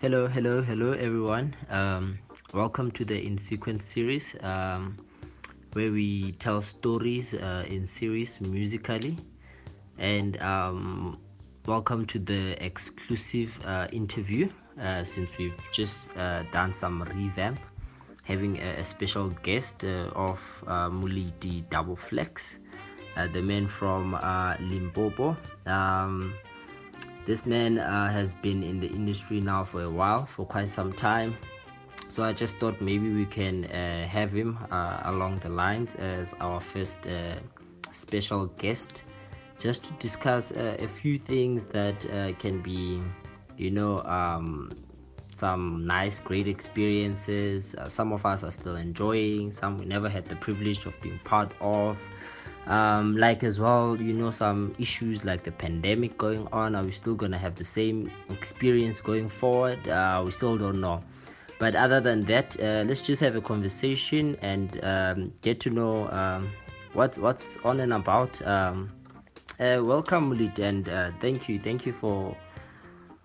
Hello, hello, hello, everyone. Um, welcome to the In Sequence series, um, where we tell stories uh, in series musically, and um, welcome to the exclusive uh, interview. Uh, since we've just uh, done some revamp, having a, a special guest uh, of uh, Muliti Double Flex, uh, the man from Limpopo. This man uh, has been in the industry now for a while for quite some time. So i just thought maybe we can uh, have him uh, along the lines as our first uh, special guest just to discuss uh, a few things that uh, can be you know um, some nice great experiences. Some of us are still enjoying some we never had the privilege of being part of um, like as well you know some issues like the pandemic going on. Are we still gonna have the same experience going forward? Uh, we still don't know. But other than that uh, let's just have a conversation and um, get to know um, what what's on and about. Um, uh, welcome Mulit and uh, thank you thank you for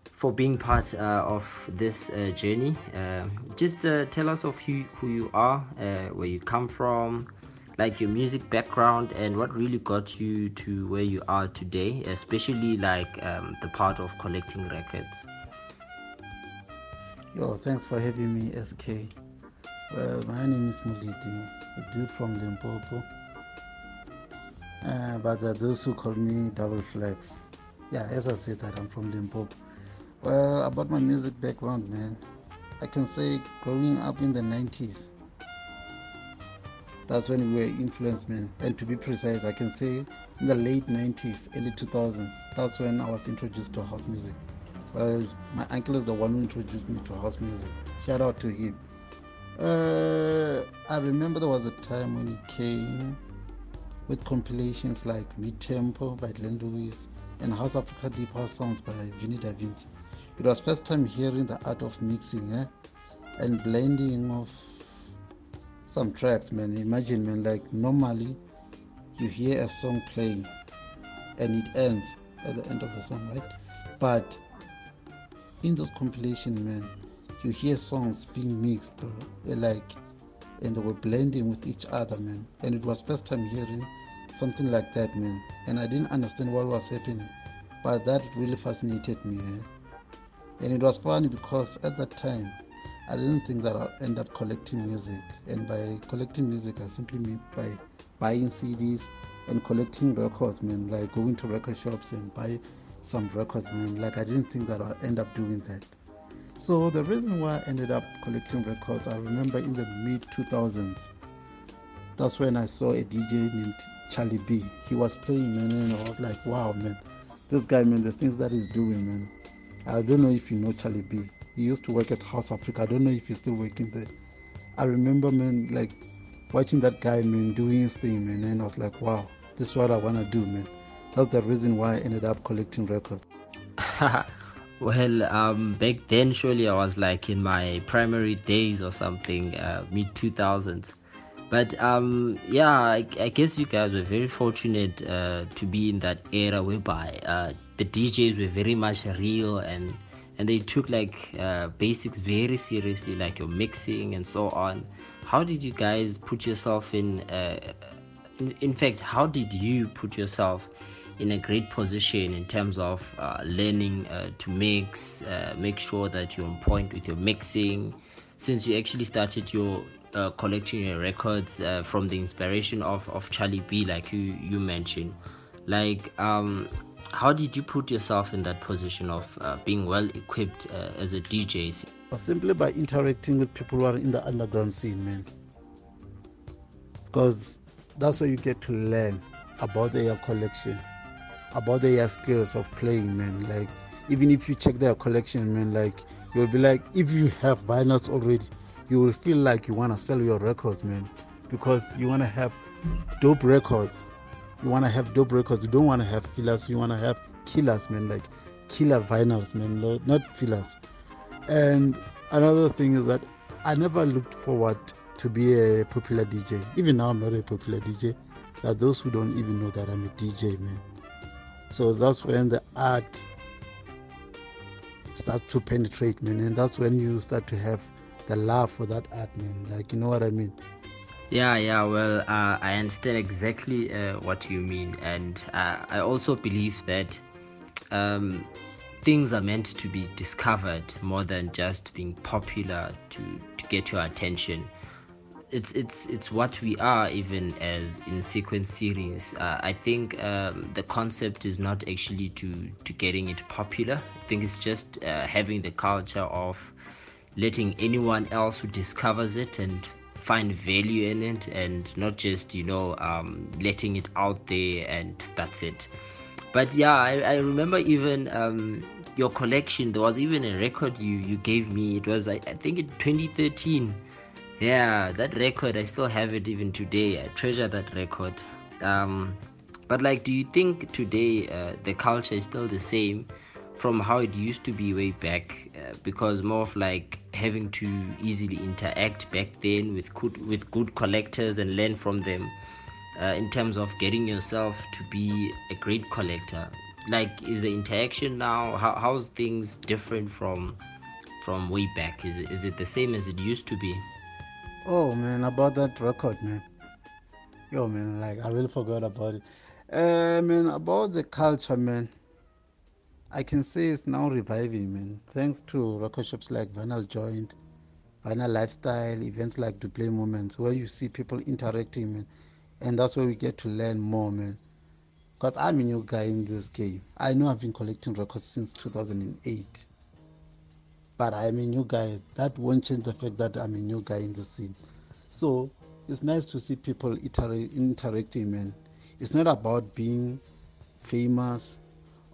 for being part uh, of this uh, journey. Just tell us of who, who you are where you come from like your music background and what really got you to where you are today, especially like um, the part of collecting records. Yo, thanks for having me, SK. Well, my name is Muliti, a dude from Limpopo. Uh, but those who call me Double Flex. Yeah, as I said that I'm from Limpopo. Well, about my music background, man, I can say growing up in the 90s, that's when we were influenced, man. And to be precise, I can say in the late 90s, early 2000s, that's when I was introduced to house music. Well, my uncle is the one who introduced me to house music. Shout out to him. Uh, I remember there was a time when he came with compilations like Mid Tempo by Glenn Lewis and House Africa Deep House Songs by Vinny Da Vinci. It was first time hearing the art of mixing eh? and blending of some tracks, man. Imagine, man, like normally you hear a song playing and it ends at the end of the song, right? But in those compilations, man, you hear songs being mixed, bro. Like, and they were blending with each other, man. And it was first time hearing something like that, man. And I didn't understand what was happening, but that really fascinated me. Eh? And it was funny because at that time I didn't think that I'd end up collecting music. And by collecting music, I simply mean by buying CDs and collecting records, man, like going to record shops and buy some records, man. Like I didn't think that I'd end up doing that. So the reason why I ended up collecting records, I remember in the mid 2000s, that's when I saw a DJ named Charlie B. He was playing, man, and I was like, wow, man, this guy, man, the things that he's doing, man. I don't know if you know Charlie B. He used to work at House Africa. I don't know if he's still working there. I remember, man, like watching that guy, man, doing his thing, man, and I was like, wow, this is what I want to do, man. That's the reason why I ended up collecting records. well, um, back then, surely I was like in my primary days or something, uh, mid 2000s. But um, yeah, I, I, guess you guys were very fortunate uh, to be in that era whereby uh, the DJs were very much real and and they took like uh, basics very seriously like your mixing and so on. How did you guys put yourself in uh, in, in, fact how did you put yourself in a great position in terms of uh, learning uh, to mix uh, make sure that you're on point with your mixing? Since you actually started your uh, collecting your records from the inspiration of, of charlie b like you you mentioned. Like um how did you put yourself in that position of uh, being well equipped uh, as a DJ? Simply by interacting with people who are in the underground scene, man. Because that's where you get to learn about their collection, about their skills of playing, man. Like, even if you check their collection, man, like, you'll be like, if you have vinyls already, you will feel like you want to sell your records, man. Because you want to have dope records you want to have dope records. You don't want to have fillers. You want to have killers, man, like killer vinyls, man, not fillers. And another thing is that I never looked forward to be a popular DJ. Even now, I'm not a popular DJ. Are those who don't even know that I'm a DJ, man. So that's when the art starts to penetrate, man, and that's when you start to have the love for that art, man. Like you know what I mean? Yeah, yeah. Well, uh, I understand exactly uh, what you mean, and uh, I also believe that um, things are meant to be discovered more than just being popular to to get your attention it's it's it's what we are even as in sequence series uh, i think um, the concept is not actually to to getting it popular i think it's just uh, having the culture of letting anyone else who discovers it and find value in it and not just you know um, letting it out there and that's it. But yeah i, I remember even um, your collection there was even a record you you gave me. It was i, I think in 2013 yeah that record i still have it even today. I treasure that record. Um, but like do you think today uh, the culture is still the same from how it used to be way back uh, because more of like having to easily interact back then with good with good collectors and learn from them uh, in terms of getting yourself to be a great collector like is the interaction now how, how's things different from from way back is it, is it the same as it used to be Oh man, about that record, man. Yo, man, like I really forgot about it. Uh, man, about the culture, man. I can say it's now reviving, man. Thanks to record shops like Vinyl Joint, Vinyl Lifestyle, events like To Play Moments, where you see people interacting, man. And that's where we get to learn more, man. Because I'm a new guy in this game. I know I've been collecting records since 2008 but I'm a new guy. That won't change the fact that I'm a new guy in the scene. So it's nice to see people inter- interacting, man. It's not about being famous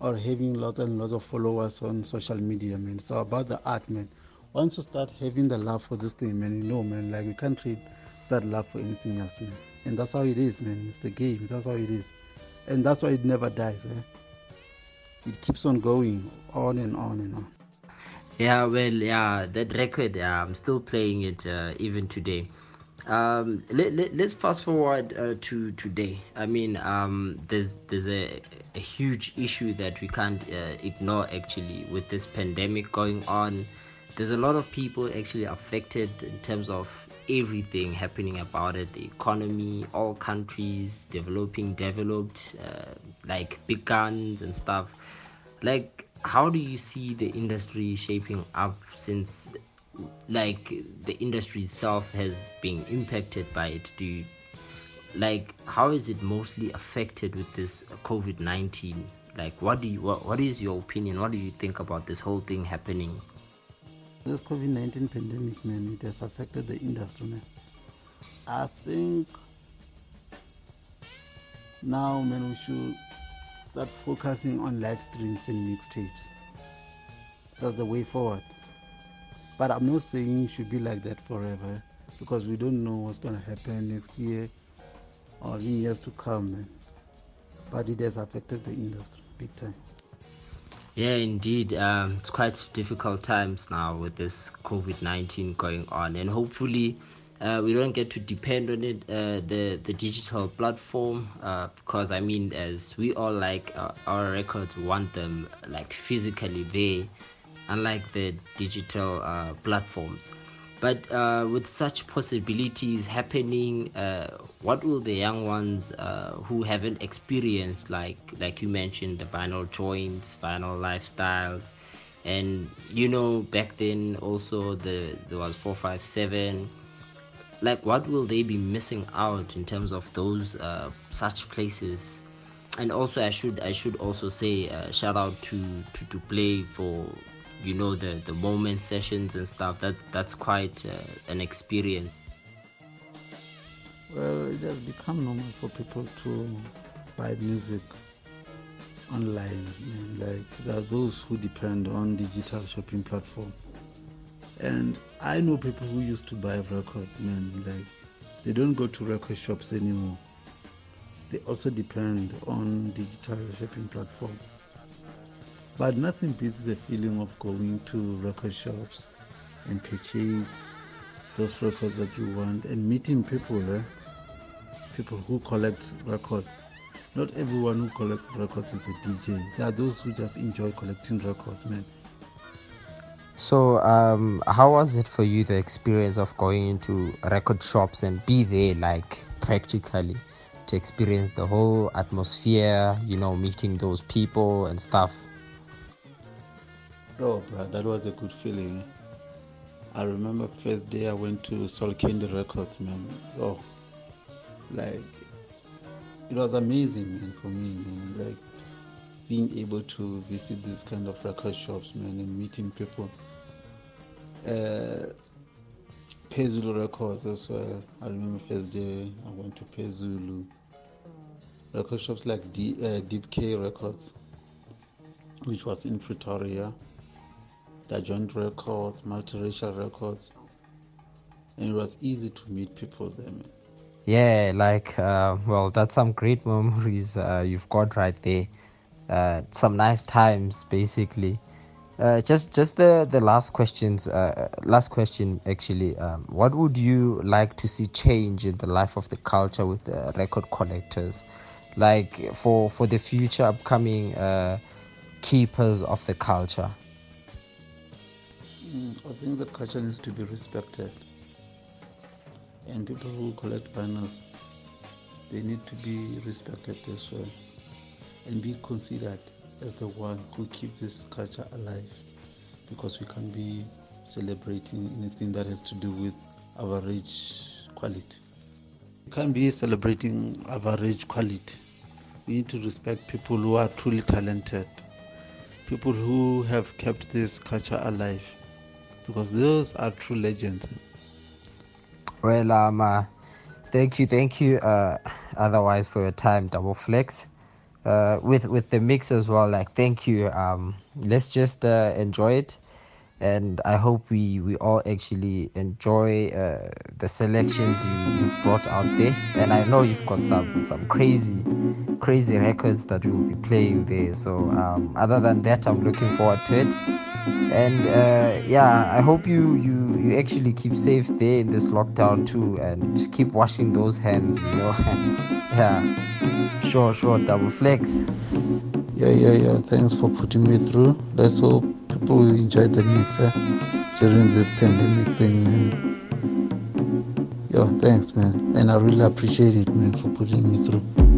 or having lots and lots of followers on social media, man. It's about the art, man. Once you start having the love for this thing, man, you know, man, like we can't trade that love for anything else, man. And that's how it is, man. It's the game. That's how it is. And that's why it never dies, eh? It keeps on going on and on and on. Yeah, well, yeah, that record, yeah, I'm still playing it uh, even today. Um, let, let, us fast forward uh, to today. I mean, um, there's there's a, a huge issue that we can't uh, ignore actually with this pandemic going on. There's a lot of people actually affected in terms of everything happening about it the economy, all countries, developing, developed, uh, like big guns and stuff. Like, how do you see the industry shaping up since like the industry itself has been impacted by it do you like how is it mostly affected with this covid-19 like what do you what, what is your opinion? What do you think about this whole thing happening? This covid-19 pandemic man it has affected the industry man. I think now man we should start focusing on live streams and mixtapes. That's the way forward. But I'm not saying it should be like that forever because we don't know what's going to happen next year or in years to come. Man. But it has affected the industry big time. Yeah, indeed. Um, it's quite difficult times now with this COVID 19 going on, and hopefully, uh, we don't get to depend on it uh, the the digital platform uh, because I mean as we all like uh, our records want them like physically there unlike the digital uh, platforms but uh, with such possibilities happening what will the young ones who haven't experienced like like you mentioned the vinyl joints vinyl lifestyles and you know back then also the there was 457 like what will they be missing out in terms of those uh, such places? And also i should i should also say uh, shout out to, to to play for you know the the moment sessions and stuff that that's quite uh, an experience well it has become normal for people to buy music online like there are those who depend on digital shopping platform and I know people who used to buy records, man, like they don't go to record shops anymore. They also depend on digital shopping platform. But nothing beats the feeling of going to record shops and purchase those records that you want and meeting people, eh? people who collect records. Not everyone who collects records is a DJ. There are those who just enjoy collecting records, man. So, um, how was it for you the experience of going into record shops and be there, like practically, to experience the whole atmosphere? You know, meeting those people and stuff. Oh, that was a good feeling. I remember first day I went to Soul Candy Records, man. Oh, like it was amazing, man, for me, man. Like being able to visit these kind of record shops, man, and meeting people. Uh, Pezulu Records as well. I remember first day I went to Pezulu. Record shops like D, uh, Deep K Records, which was in Pretoria the joint records, multiracial records, and it was easy to meet people there. Yeah, like uh, well, that's some great memories uh, you've got right there. Uh, some nice times, basically. Uh, just, just the the last questions. Uh, last question, actually. Um, what would you like to see change in the life of the culture with the record collectors, like for for the future upcoming uh, keepers of the culture? Mm, I think that culture needs to be respected. And people who collect banners, they need to be respected as well and be considered as the one who keep this culture alive because we can't be celebrating anything that has to do with average quality. We can't be celebrating average quality. We need to respect people who are truly talented, people who have kept this culture alive because those are true legends. Well, um, uh, thank you, thank you. Uh, otherwise, for your time, double flex. Uh, with with the mix as well. Like, thank you. Um, let's just uh, enjoy it and I hope we, we all actually enjoy uh, the selections you, you've brought out there. And I know you've got some some crazy crazy records that we will be playing there. So um, other than that, I'm looking forward to it. And uh, yeah, I hope you, you you actually keep safe there in this lockdown too, and keep washing those hands. You know, yeah, sure, sure, double flex. Yeah, yeah, yeah. Thanks for putting me through. Let's hope people will enjoy the mix eh, during this pandemic thing, man. Yo, thanks, man. And I really appreciate it, man, for putting me through.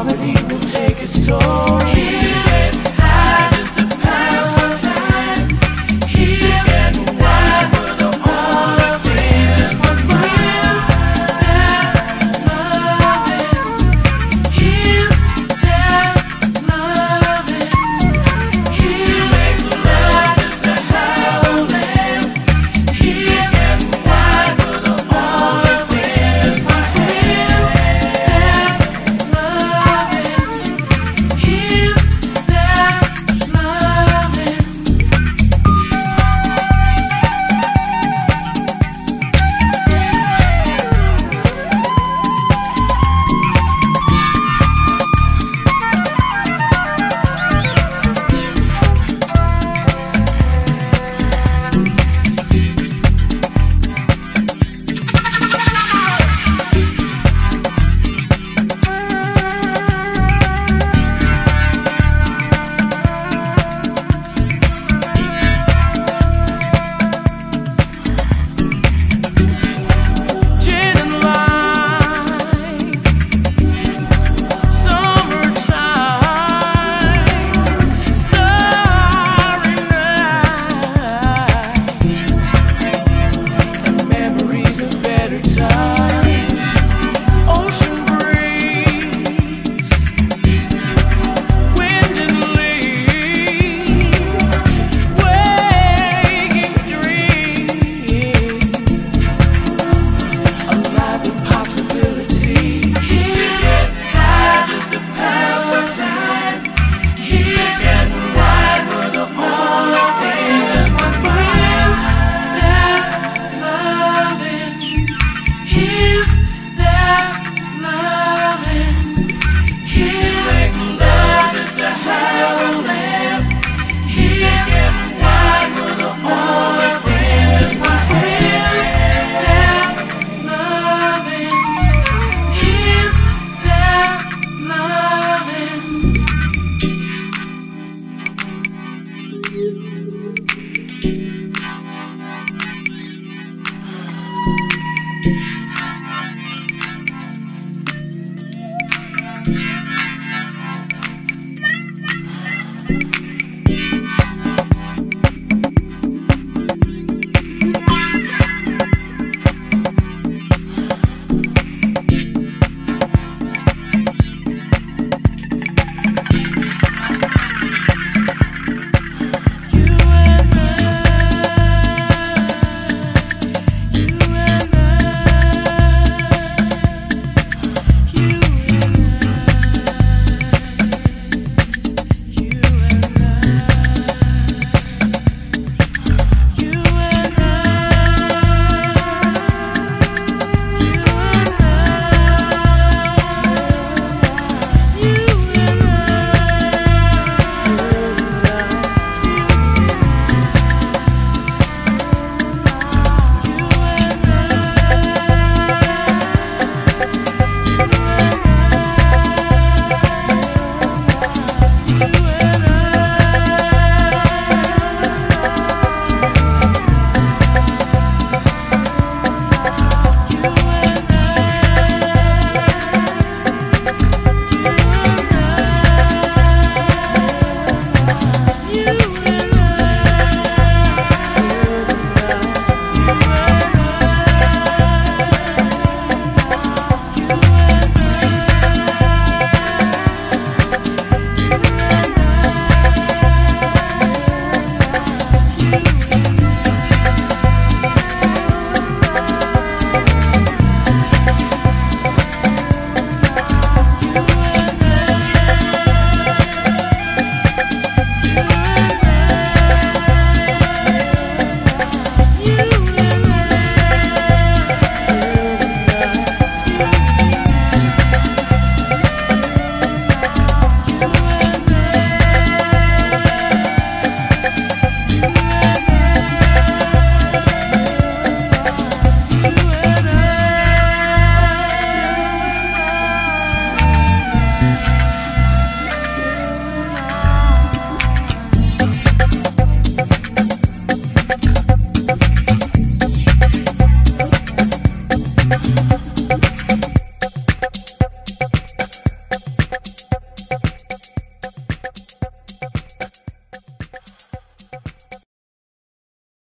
Gravity will take its toll.